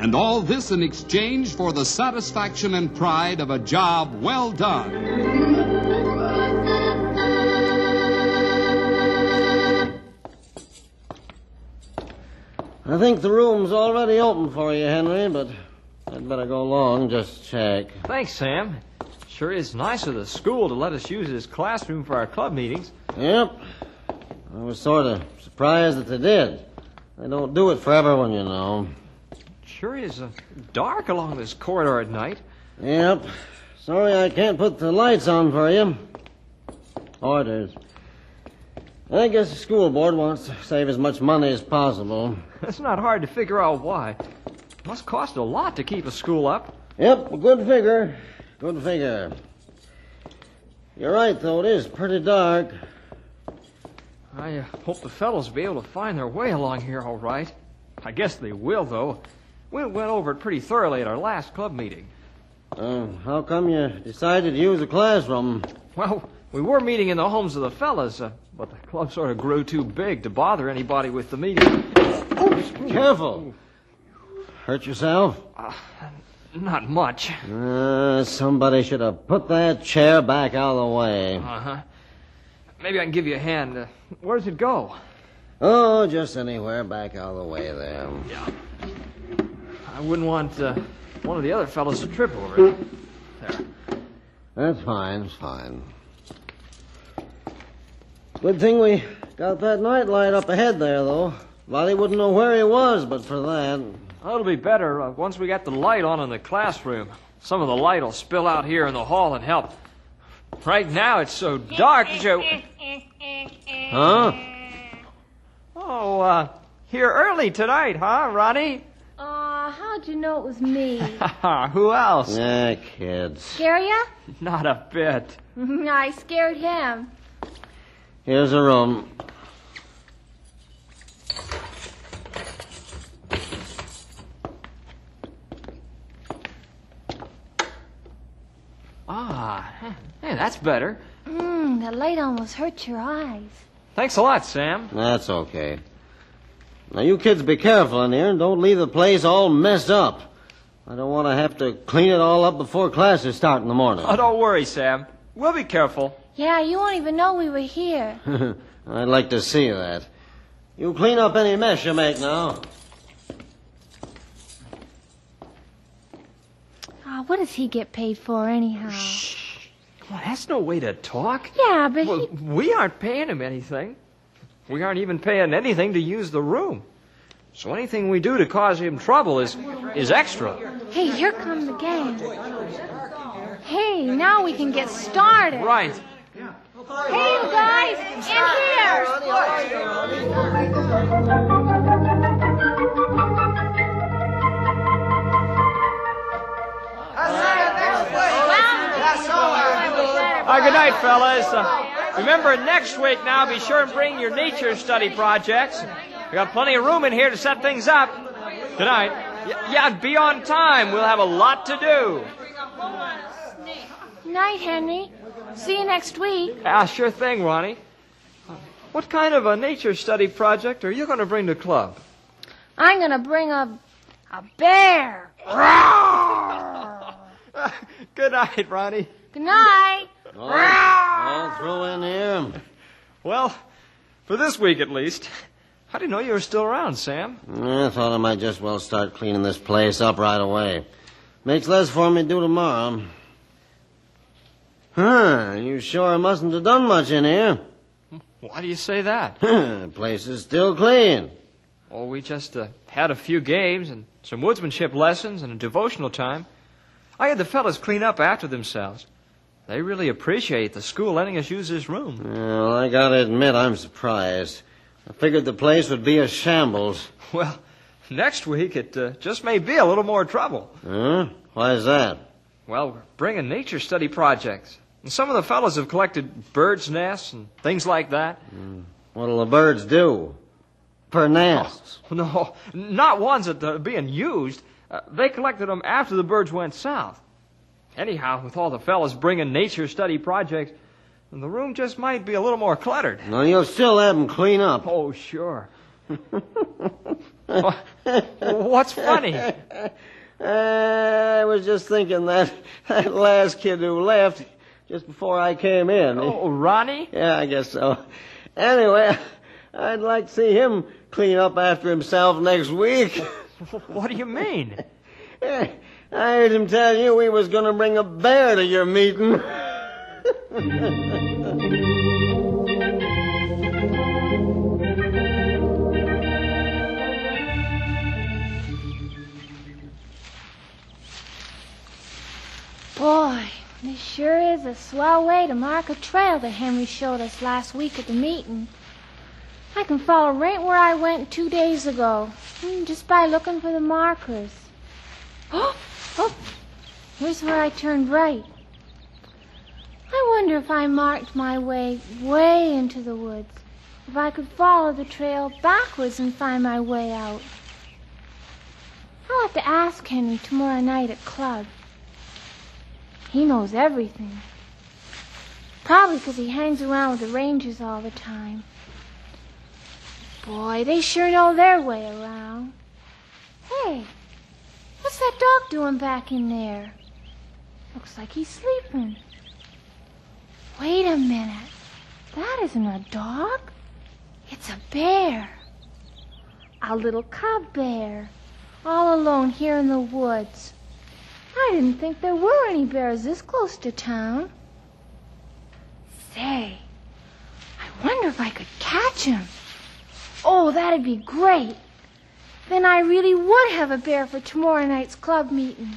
And all this in exchange for the satisfaction and pride of a job well done. I think the room's already open for you, Henry, but I'd better go along just check. Thanks, Sam. Sure is nice of the school to let us use this classroom for our club meetings. Yep. I was sort of surprised that they did. They don't do it for everyone, you know. Sure is uh, dark along this corridor at night. Yep. Sorry I can't put the lights on for you. Orders. I guess the school board wants to save as much money as possible. It's not hard to figure out why. Must cost a lot to keep a school up. Yep, good figure. Good figure. You're right, though. It is pretty dark. I uh, hope the fellows will be able to find their way along here all right. I guess they will, though. We went over it pretty thoroughly at our last club meeting. Uh, how come you decided to use the classroom? Well, we were meeting in the homes of the fellas, uh, but the club sort of grew too big to bother anybody with the meeting. Careful. Hurt yourself? Not much. Uh, somebody should have put that chair back out of the way. Uh huh. Maybe I can give you a hand. Uh, where does it go? Oh, just anywhere back out of the way there. I wouldn't want uh, one of the other fellows to trip over it. There. That's fine, it's fine. Good thing we got that night light up ahead there, though. Lottie wouldn't know where he was but for that. It'll be better uh, once we got the light on in the classroom. Some of the light will spill out here in the hall and help. Right now it's so dark you. Huh? Oh, uh, here early tonight, huh, Ronnie? Aw, how'd you know it was me? Who else? Yeah, kids. Scare ya? Not a bit. I scared him. Here's a room. Ah, hey, that's better. Mmm, the light almost hurt your eyes. Thanks a lot, Sam. That's okay. Now, you kids be careful in here and don't leave the place all messed up. I don't want to have to clean it all up before classes start in the morning. Oh, don't worry, Sam. We'll be careful. Yeah, you won't even know we were here. I'd like to see that. You clean up any mess you make now. Ah, what does he get paid for anyhow? Shh. Well, that's no way to talk. Yeah, but Well, he... we aren't paying him anything. We aren't even paying anything to use the room. So anything we do to cause him trouble is is extra. Hey, here come the gang. Hey, now we can get started. Right. Hey, you guys, in here. Uh, good night, fellas. Uh, remember, next week now, be sure and bring your nature study projects. We got plenty of room in here to set things up. tonight. yeah, be on time. We'll have a lot to do. Night, Henry. See you next week. Ah, sure thing, Ronnie. What kind of a nature study project are you going to bring to club? I'm gonna bring a a bear. Good night, Ronnie. Good night. All through in here. Well, for this week at least. How did you know you were still around, Sam. I thought I might just well start cleaning this place up right away. Makes less for me to do tomorrow. Huh, you sure mustn't have done much in here. Why do you say that? Place is still clean. Well, we just uh, had a few games and some woodsmanship lessons and a devotional time. I had the fellas clean up after themselves. They really appreciate the school letting us use this room. Well, I gotta admit, I'm surprised. I figured the place would be a shambles. Well, next week it uh, just may be a little more trouble. Huh? Why is that? Well, we're bringing nature study projects. And some of the fellows have collected birds' nests and things like that. What'll the birds do? Per nests. No, not ones that are being used. Uh, they collected them after the birds went south. Anyhow, with all the fellows bringing nature study projects, the room just might be a little more cluttered. No, you'll still have them clean up. Oh, sure. Wha- What's funny? I was just thinking that that last kid who left just before I came in. Oh, Ronnie? Yeah, I guess so. Anyway, I'd like to see him clean up after himself next week. What do you mean? I heard him tell you we was going to bring a bear to your meeting. Boy, this sure is a swell way to mark a trail that Henry showed us last week at the meeting. I can follow right where I went two days ago, hmm, just by looking for the markers. Oh, here's where I turned right. I wonder if I marked my way way into the woods, if I could follow the trail backwards and find my way out. I'll have to ask Henry tomorrow night at club. He knows everything. Probably 'cause he hangs around with the rangers all the time. Boy, they sure know their way around. Hey, what's that dog doing back in there? Looks like he's sleeping. Wait a minute. That isn't a dog. It's a bear. A little cub bear. All alone here in the woods. I didn't think there were any bears this close to town. Say, I wonder if I could catch him. Oh, that'd be great. Then I really would have a bear for tomorrow night's club meeting.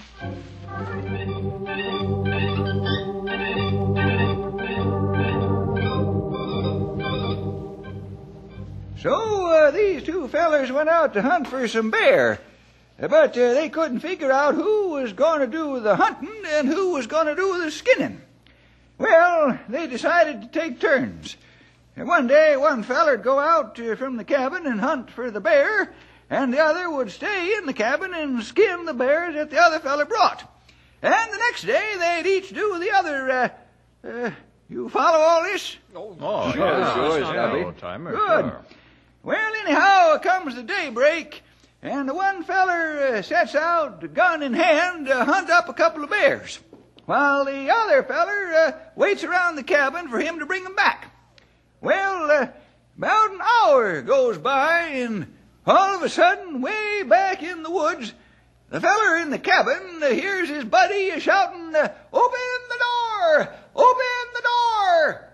So uh, these two fellers went out to hunt for some bear, but uh, they couldn't figure out who was going to do the hunting and who was going to do the skinning. Well, they decided to take turns. And one day, one feller'd go out uh, from the cabin and hunt for the bear, and the other would stay in the cabin and skin the bears that the other feller brought. And the next day, they'd each do the other. Uh, uh, you follow all this? Oh, yeah, sure, yeah, Shabby. old timer, Good. sure. Well, anyhow, comes the daybreak, and the one feller uh, sets out, gun in hand, to hunt up a couple of bears, while the other feller uh, waits around the cabin for him to bring 'em back. Well, uh, about an hour goes by, and all of a sudden, way back in the woods, the feller in the cabin uh, hears his buddy shouting, uh, "Open the door! Open the door!"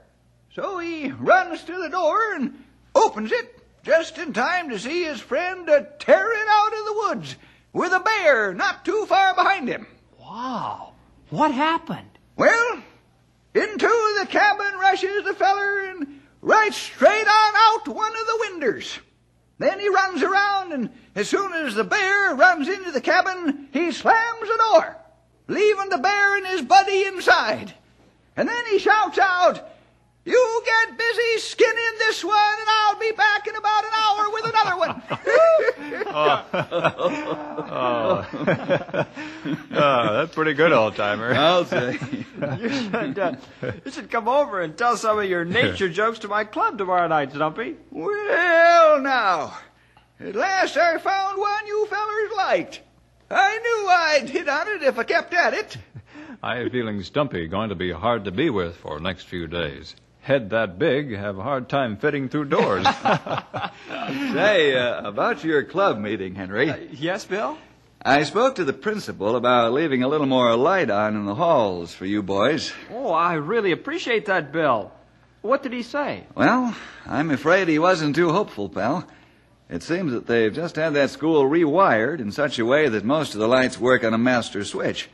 So he runs to the door and opens it just in time to see his friend uh, tearing out of the woods with a bear not too far behind him. Wow. What happened? Well, into the cabin rushes the feller and right straight on out one of the winders. Then he runs around, and as soon as the bear runs into the cabin, he slams the door, leaving the bear and his buddy inside. And then he shouts out, You get busy skinning this one, and I'll be back in about an hour with another one. Oh, that's pretty good, old timer. I'll say. You should, uh, you should come over and tell some of your nature jokes to my club tomorrow night, Stumpy. Well, now, at last I found one you fellers liked. I knew I'd hit on it if I kept at it. I have a feeling Stumpy going to be hard to be with for the next few days. Head that big, have a hard time fitting through doors. Say, uh, about your club meeting, Henry. Yes, Bill? I spoke to the principal about leaving a little more light on in the halls for you boys. Oh, I really appreciate that, Bill. What did he say? Well, I'm afraid he wasn't too hopeful, pal. It seems that they've just had that school rewired in such a way that most of the lights work on a master switch.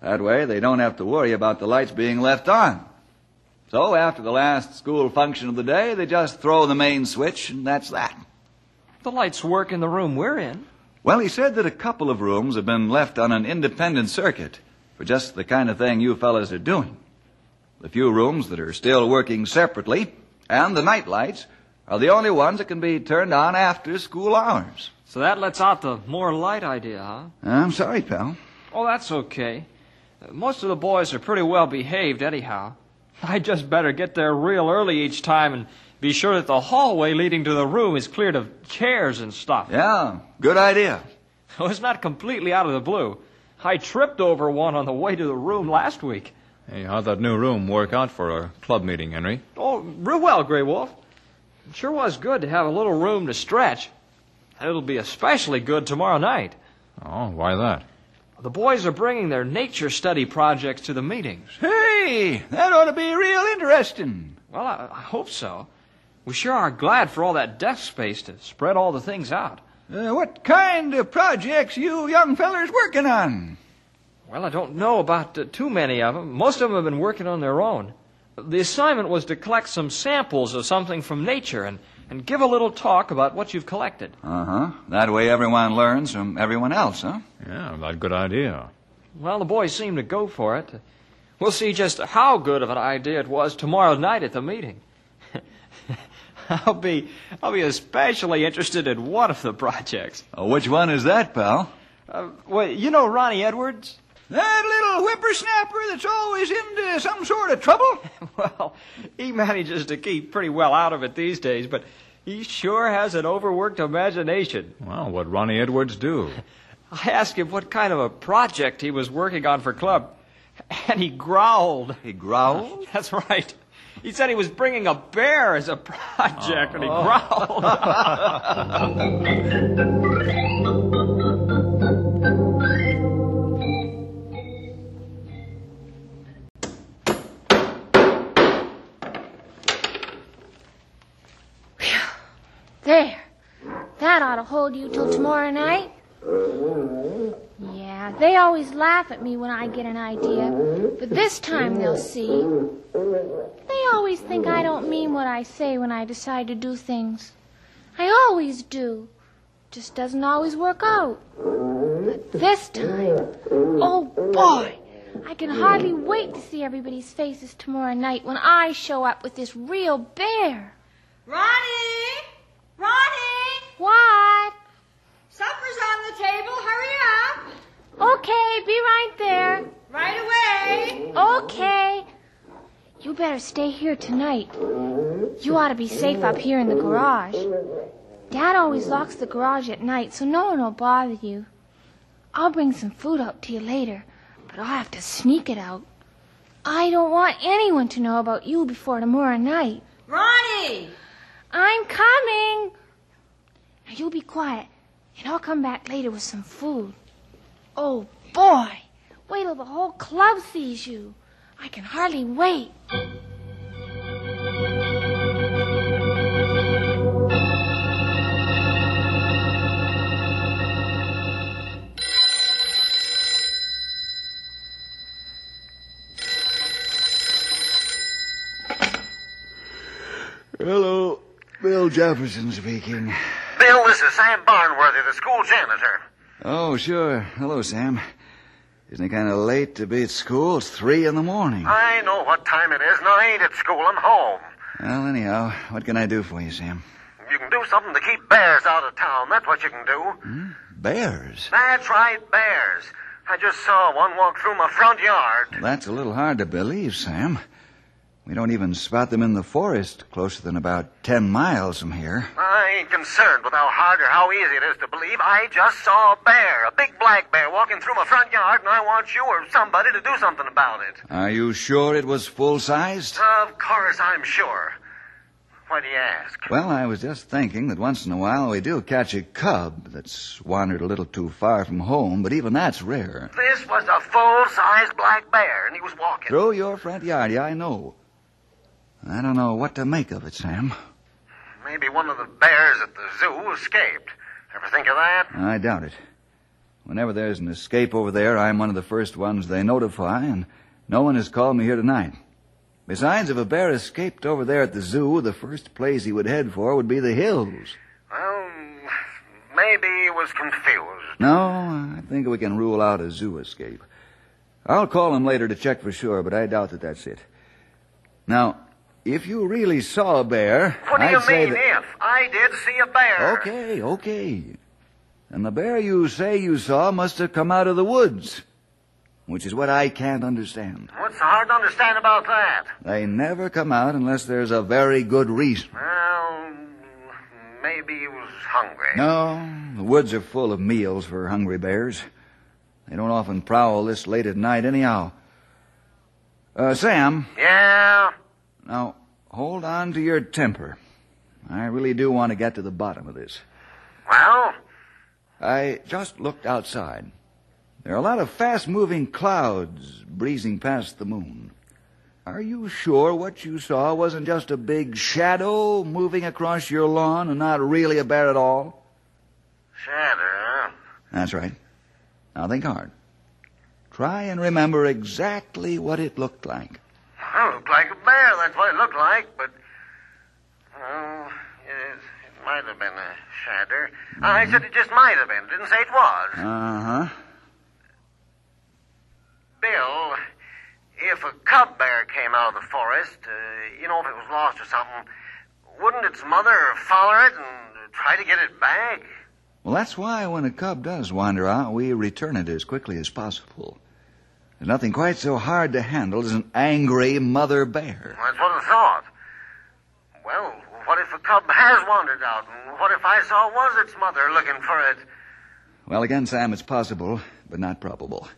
That way, they don't have to worry about the lights being left on. So, after the last school function of the day, they just throw the main switch, and that's that. The lights work in the room we're in. Well, he said that a couple of rooms have been left on an independent circuit for just the kind of thing you fellas are doing. The few rooms that are still working separately, and the night lights, are the only ones that can be turned on after school hours. So that lets out the more light idea, huh? I'm sorry, pal. Oh, that's okay. Most of the boys are pretty well behaved, anyhow. I just better get there real early each time and be sure that the hallway leading to the room is cleared of chairs and stuff. Yeah, good idea. Oh, it's not completely out of the blue. I tripped over one on the way to the room last week. Hey, how'd that new room work out for our club meeting, Henry? Oh, real well, Grey Wolf. It sure was good to have a little room to stretch. And it'll be especially good tomorrow night. Oh, why that? The boys are bringing their nature study projects to the meetings. Hey, that ought to be real interesting. Well, I, I hope so. We sure are glad for all that desk space to spread all the things out. Uh, what kind of projects you young fellers working on? Well, I don't know about uh, too many of them. Most of them have been working on their own. The assignment was to collect some samples of something from nature and, and give a little talk about what you've collected. Uh huh. That way everyone learns from everyone else, huh? Yeah, that good idea. Well, the boys seem to go for it. We'll see just how good of an idea it was tomorrow night at the meeting. I'll be I'll be especially interested in one of the projects. Uh, which one is that, pal? Uh, well, you know Ronnie Edwards? That little whippersnapper that's always into some sort of trouble? Well, he manages to keep pretty well out of it these days, but he sure has an overworked imagination. Well, what'd Ronnie Edwards do? I asked him what kind of a project he was working on for club, and he growled. He growled? That's right. He said he was bringing a bear as a project, and he oh. growled. You till tomorrow night. Yeah, they always laugh at me when I get an idea, but this time they'll see. They always think I don't mean what I say when I decide to do things. I always do. Just doesn't always work out. But this time, oh boy, I can hardly wait to see everybody's faces tomorrow night when I show up with this real bear. Ronnie! Ronnie! What? Supper's on the table. Hurry up. Okay, be right there. Right away. Okay. You better stay here tonight. You ought to be safe up here in the garage. Dad always locks the garage at night, so no one will bother you. I'll bring some food out to you later, but I'll have to sneak it out. I don't want anyone to know about you before tomorrow night. Ronnie! I'm coming. Now you be quiet, and I'll come back later with some food. Oh boy, wait till the whole club sees you. I can hardly wait. Hello. Bill Jefferson speaking. Bill, this is Sam Barnworthy, the school janitor. Oh, sure. Hello, Sam. Isn't it kind of late to be at school? It's three in the morning. I know what time it is, and I ain't at school. I'm home. Well, anyhow, what can I do for you, Sam? You can do something to keep bears out of town. That's what you can do. Hmm? Bears. That's right, bears. I just saw one walk through my front yard. That's a little hard to believe, Sam. We don't even spot them in the forest closer than about ten miles from here. I ain't concerned with how hard or how easy it is to believe. I just saw a bear, a big black bear, walking through my front yard, and I want you or somebody to do something about it. Are you sure it was full sized? Of course, I'm sure. Why do you ask? Well, I was just thinking that once in a while we do catch a cub that's wandered a little too far from home, but even that's rare. This was a full-sized black bear, and he was walking. Through your front yard, yeah, I know. I don't know what to make of it, Sam. Maybe one of the bears at the zoo escaped. Ever think of that? I doubt it. Whenever there's an escape over there, I'm one of the first ones they notify, and no one has called me here tonight. Besides, if a bear escaped over there at the zoo, the first place he would head for would be the hills. Well, maybe he was confused. No, I think we can rule out a zoo escape. I'll call him later to check for sure, but I doubt that that's it. Now, if you really saw a bear, What do I'd you say mean, that... if? I did see a bear. Okay, okay. And the bear you say you saw must have come out of the woods, which is what I can't understand. What's hard to understand about that? They never come out unless there's a very good reason. Well, maybe he was hungry. No, the woods are full of meals for hungry bears. They don't often prowl this late at night, anyhow. Uh, Sam, Yeah? now hold on to your temper. I really do want to get to the bottom of this. Well, I just looked outside. There are a lot of fast moving clouds breezing past the moon. Are you sure what you saw wasn't just a big shadow moving across your lawn and not really a bear at all? shadow? That's right. Now think hard. Try and remember exactly what it looked like. It looked like a bear. That's what it looked like, but. Well, it, it might have been a shadow. I said it just might have been. Didn't say it was. Uh huh. Bill, if a cub bear came out of the forest, uh, you know, if it was lost or something, wouldn't its mother follow it and try to get it back? Well, that's why when a cub does wander out, we return it as quickly as possible. There's nothing quite so hard to handle as an angry mother bear. That's what I thought. Well, what if a cub has wandered out? And what if I saw was its mother looking for it? Well, again, Sam, it's possible, but not probable.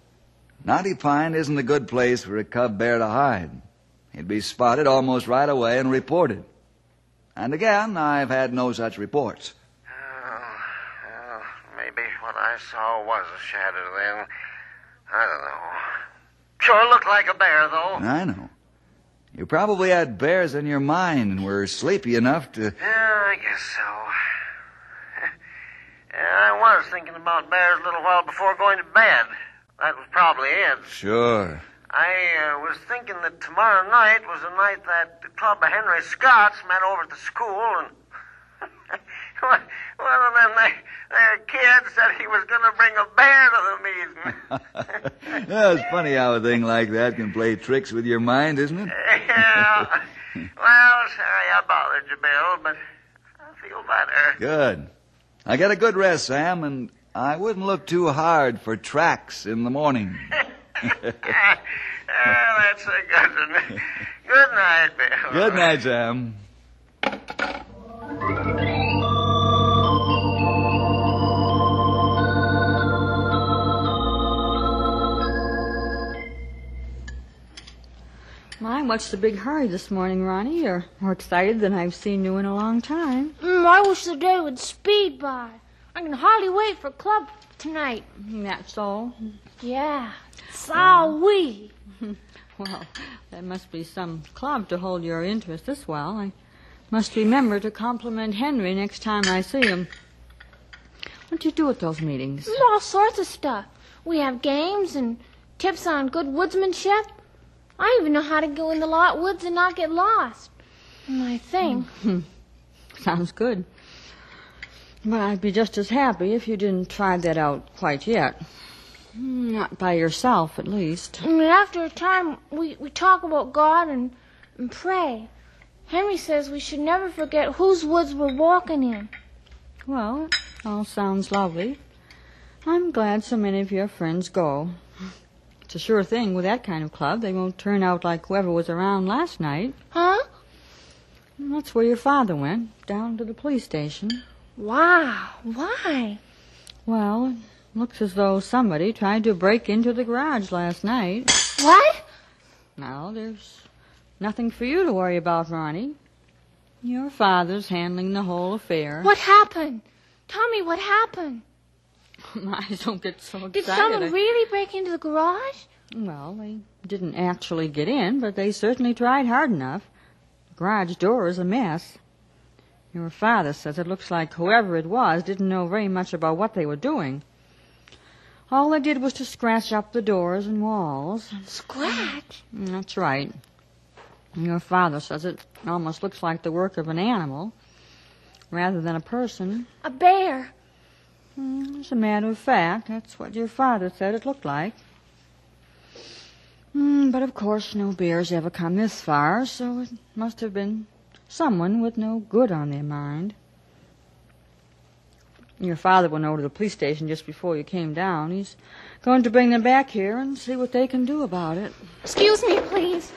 Knotty Pine isn't a good place for a cub bear to hide. He'd be spotted almost right away and reported. And again, I've had no such reports. Oh, well, maybe what I saw was a shadow then. I don't know. Sure looked like a bear, though. I know. You probably had bears in your mind and were sleepy enough to. Yeah, I guess so. yeah, I was thinking about bears a little while before going to bed. That was probably it. Sure. I uh, was thinking that tomorrow night was the night that the club of Henry Scott's met over at the school, and one one of them they, their kids said he was going to bring a bear to the meeting. yeah, it's funny how a thing like that can play tricks with your mind, isn't it? yeah. Well, sorry I bothered you, Bill, but I feel better. Good. I get a good rest, Sam, and I wouldn't look too hard for tracks in the morning. Ah, that's a good one. Good night, Bill. Good night, Sam. My, what's the big hurry this morning, Ronnie? You're more excited than I've seen you in a long time. Mm, I wish the day would speed by. I can hardly wait for club tonight. That's all. Yeah, So we. Well, there must be some club to hold your interest this well. I must remember to compliment Henry next time I see him. What do you do at those meetings? All sorts of stuff. We have games and tips on good woodsmanship. I even know how to go in the lot woods and not get lost. I think. Sounds good. But I'd be just as happy if you didn't try that out quite yet. Not by yourself, at least. I mean, after a time, we, we talk about God and, and pray. Henry says we should never forget whose woods we're walking in. Well, all sounds lovely. I'm glad so many of your friends go. It's a sure thing with that kind of club. They won't turn out like whoever was around last night. Huh? That's where your father went, down to the police station. Wow. Why? Well, it looks as though somebody tried to break into the garage last night. What? Now, there's nothing for you to worry about, Ronnie. Your father's handling the whole affair. What happened? Tell me what happened. My, don't get so excited. Did someone I- really break into the garage? Well, they didn't actually get in, but they certainly tried hard enough. The garage door is a mess. Your father says it looks like whoever it was didn't know very much about what they were doing. All they did was to scratch up the doors and walls. Scratch? That's right. Your father says it almost looks like the work of an animal rather than a person. A bear. Mm, As a matter of fact, that's what your father said it looked like. Mm, but of course, no bears ever come this far, so it must have been someone with no good on their mind. Your father went over to the police station just before you came down. He's going to bring them back here and see what they can do about it. Excuse me, please.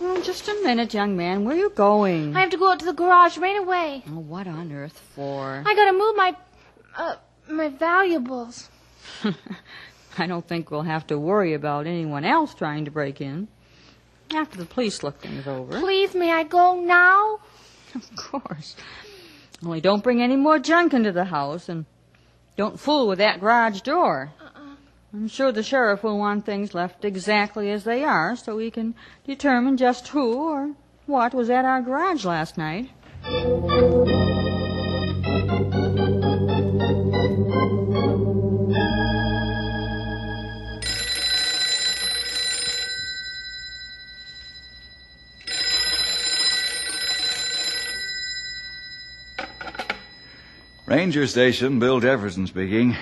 Well, just a minute, young man. Where are you going? I have to go out to the garage right away. Oh, what on earth for? I gotta move my, uh, my valuables. I don't think we'll have to worry about anyone else trying to break in. After the police look things over. Please, may I go now? Of course. Only don't bring any more junk into the house and don't fool with that garage door. Uh-uh. I'm sure the sheriff will want things left exactly as they are so he can determine just who or what was at our garage last night. Ranger Station, Bill Jefferson speaking.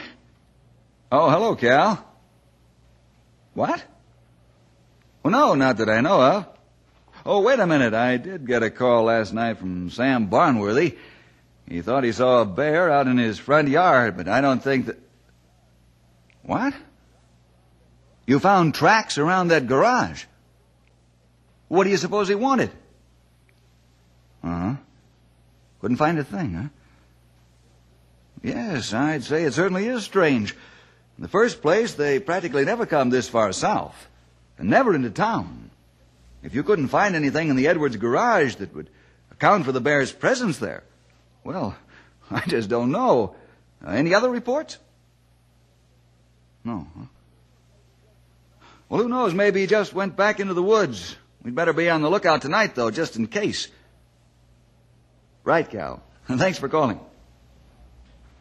Oh, hello, Cal. What? Well, no, not that I know of. Oh, wait a minute. I did get a call last night from Sam Barnworthy. He thought he saw a bear out in his front yard, but I don't think that. What? You found tracks around that garage. What do you suppose he wanted? Uh huh. Couldn't find a thing, huh? Yes, I'd say it certainly is strange. In the first place, they practically never come this far south, and never into town. If you couldn't find anything in the Edwards garage that would account for the bear's presence there, well, I just don't know. Uh, any other reports? No. Huh? Well, who knows? Maybe he just went back into the woods. We'd better be on the lookout tonight, though, just in case. Right, Cal. Thanks for calling.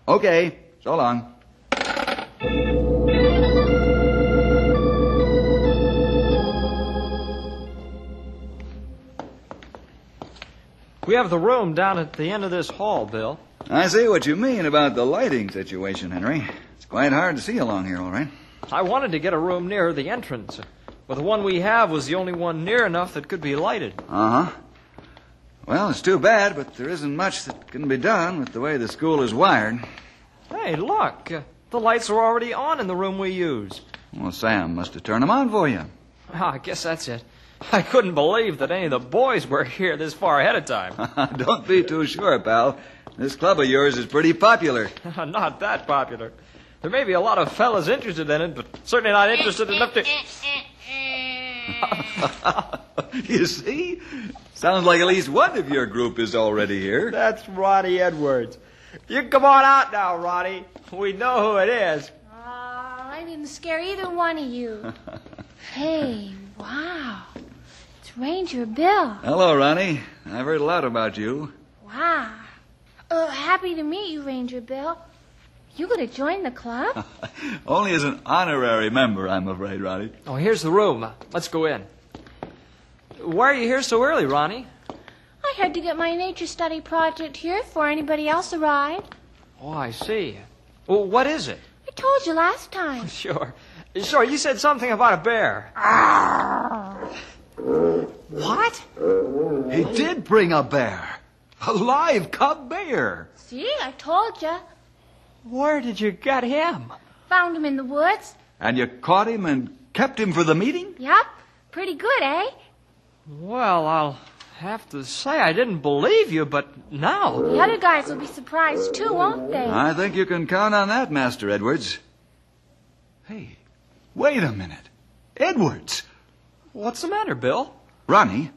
Okay, so long. We have the room down at the end of this hall, Bill. I see what you mean about the lighting situation, Henry. It's quite hard to see along here, all right. I wanted to get a room nearer the entrance, but the one we have was the only one near enough that could be lighted. Uh huh. Well, it's too bad, but there isn't much that can be done with the way the school is wired. Hey, look. uh, The lights are already on in the room we use. Well, Sam must have turned them on for you. Ah, I guess that's it. I couldn't believe that any of the boys were here this far ahead of time. Don't be too sure, pal. This club of yours is pretty popular. not that popular. There may be a lot of fellas interested in it, but certainly not interested enough to. you see? Sounds like at least one of your group is already here. That's Roddy Edwards. You come on out now, Roddy. We know who it is. Aw, I didn't scare either one of you. hey, wow. It's Ranger Bill. Hello, Ronnie. I've heard a lot about you. Wow. Uh, happy to meet you, Ranger Bill. You gonna join the club? Only as an honorary member, I'm afraid, Ronnie. Oh, here's the room. Let's go in. Why are you here so early, Ronnie? I had to get my nature study project here before anybody else arrived. Oh, I see. Well, what is it? I told you last time. Sure. Sure, you said something about a bear. What? He did bring a bear. A live cub bear. See, I told you. Where did you get him? Found him in the woods. And you caught him and kept him for the meeting? Yup. Pretty good, eh? Well, I'll have to say I didn't believe you, but now. The other guys will be surprised too, won't they? I think you can count on that, Master Edwards. Hey, wait a minute. Edwards. What's the matter, Bill? Ronnie,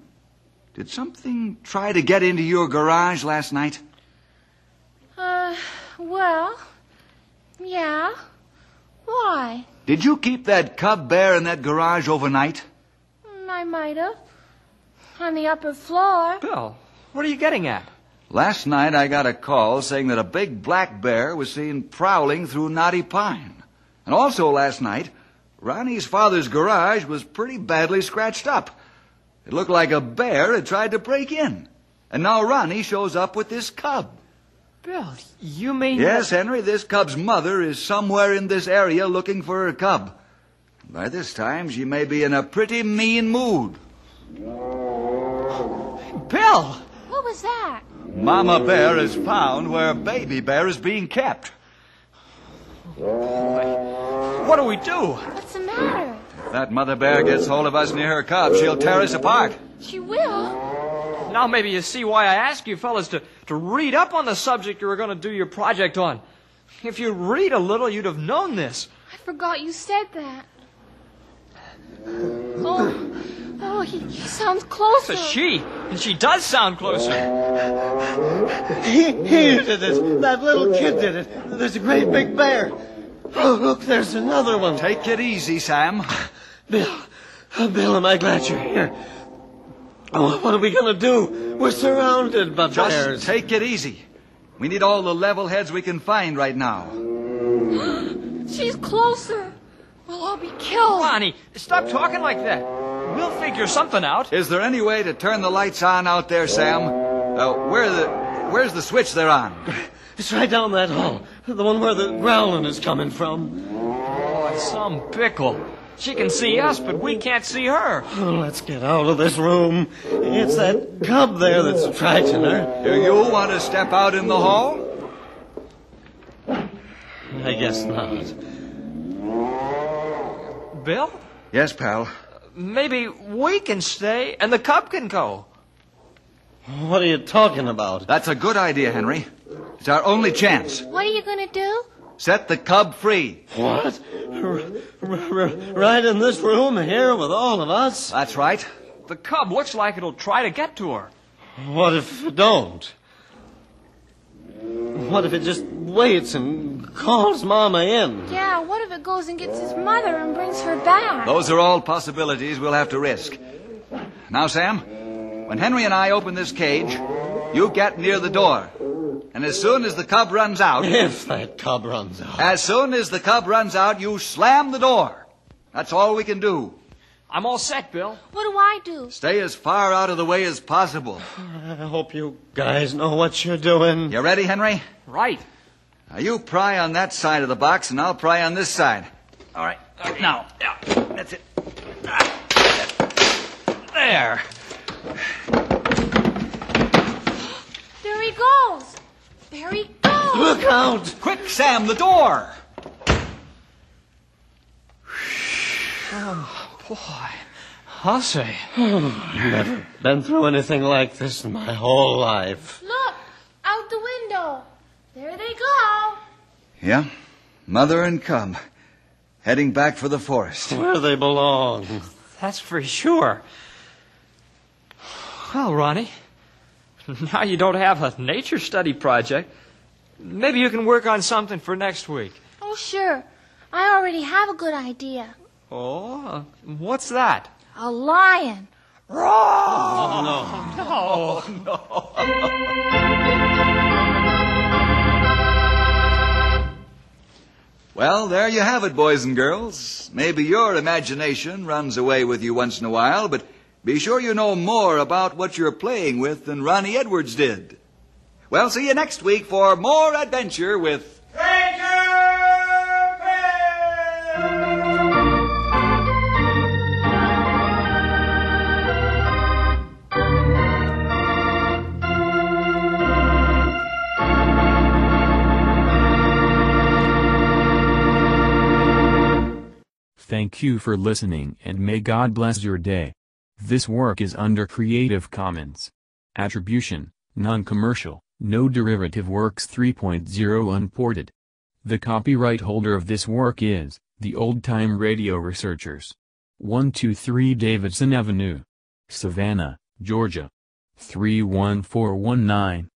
Did something try to get into your garage last night? Uh, well, yeah. Why? Did you keep that cub bear in that garage overnight? Mm, I might have. On the upper floor. Bill, what are you getting at? Last night I got a call saying that a big black bear was seen prowling through Knotty Pine. And also last night, Ronnie's father's garage was pretty badly scratched up. It looked like a bear had tried to break in. And now Ronnie shows up with this cub. Bill, you mean. Yes, Henry, this cub's mother is somewhere in this area looking for her cub. By this time, she may be in a pretty mean mood. Bill! What was that? Mama Bear is found where Baby Bear is being kept. What do we do? What's the matter? If that Mother Bear gets hold of us near her cub, she'll tear us apart. She will. Now maybe you see why I asked you fellas to, to read up on the subject you were going to do your project on. If you read a little, you'd have known this. I forgot you said that. Oh, oh, he, he sounds closer. It's a she, and she does sound closer. He, he did it. That little kid did it. There's a great big bear. Oh, look, there's another one. Take it easy, Sam. Bill, oh, Bill, am I glad you're here. Oh, what are we going to do? We're surrounded by Just bears. take it easy. We need all the level heads we can find right now. She's closer. Well, I'll be killed. Bonnie, stop talking like that. We'll figure something out. Is there any way to turn the lights on out there, Sam? Uh, where the, where's the switch they're on? It's right down that hall. The one where the growling is coming from. Oh, some pickle. She can see us, but we can't see her. Oh, let's get out of this room. It's that cub there that's frightening her. Do you want to step out in the hall? I guess not. Bill, Yes, pal. maybe we can stay and the cub can go. What are you talking about? That's a good idea, Henry. It's our only chance. What are you going to do? Set the cub free. What? R- r- r- right in this room here with all of us? That's right. The cub looks like it'll try to get to her. What if it don't? What if it just waits and calls Mama in? Yeah, what if it goes and gets his mother and brings her back? Those are all possibilities we'll have to risk. Now, Sam, when Henry and I open this cage, you get near the door. And as soon as the cub runs out, If that cub runs out. as soon as the cub runs out, you slam the door. That's all we can do. I'm all set, Bill. What do I do? Stay as far out of the way as possible. I hope you guys know what you're doing. You ready, Henry? Right. Now, you pry on that side of the box, and I'll pry on this side. All right. Now, yeah, that's it. There. There he goes. There he goes. Look out! Quick, Sam, the door! Oh, boy, I'll say. Never been through anything like this in my whole life. Look, out the window. There they go. Yeah, mother and cub, heading back for the forest. Where they belong. That's for sure. Well, Ronnie, now you don't have a nature study project. Maybe you can work on something for next week. Oh, sure. I already have a good idea. Oh, uh, what's that? A lion. Roar! Oh, no. No, no. Well, there you have it, boys and girls. Maybe your imagination runs away with you once in a while, but be sure you know more about what you're playing with than Ronnie Edwards did. Well, see you next week for more adventure with Thank you for listening and may God bless your day. This work is under Creative Commons. Attribution, non-commercial, no derivative works 3.0 unported. The copyright holder of this work is, the Old Time Radio Researchers. 123 Davidson Avenue. Savannah, Georgia. 31419.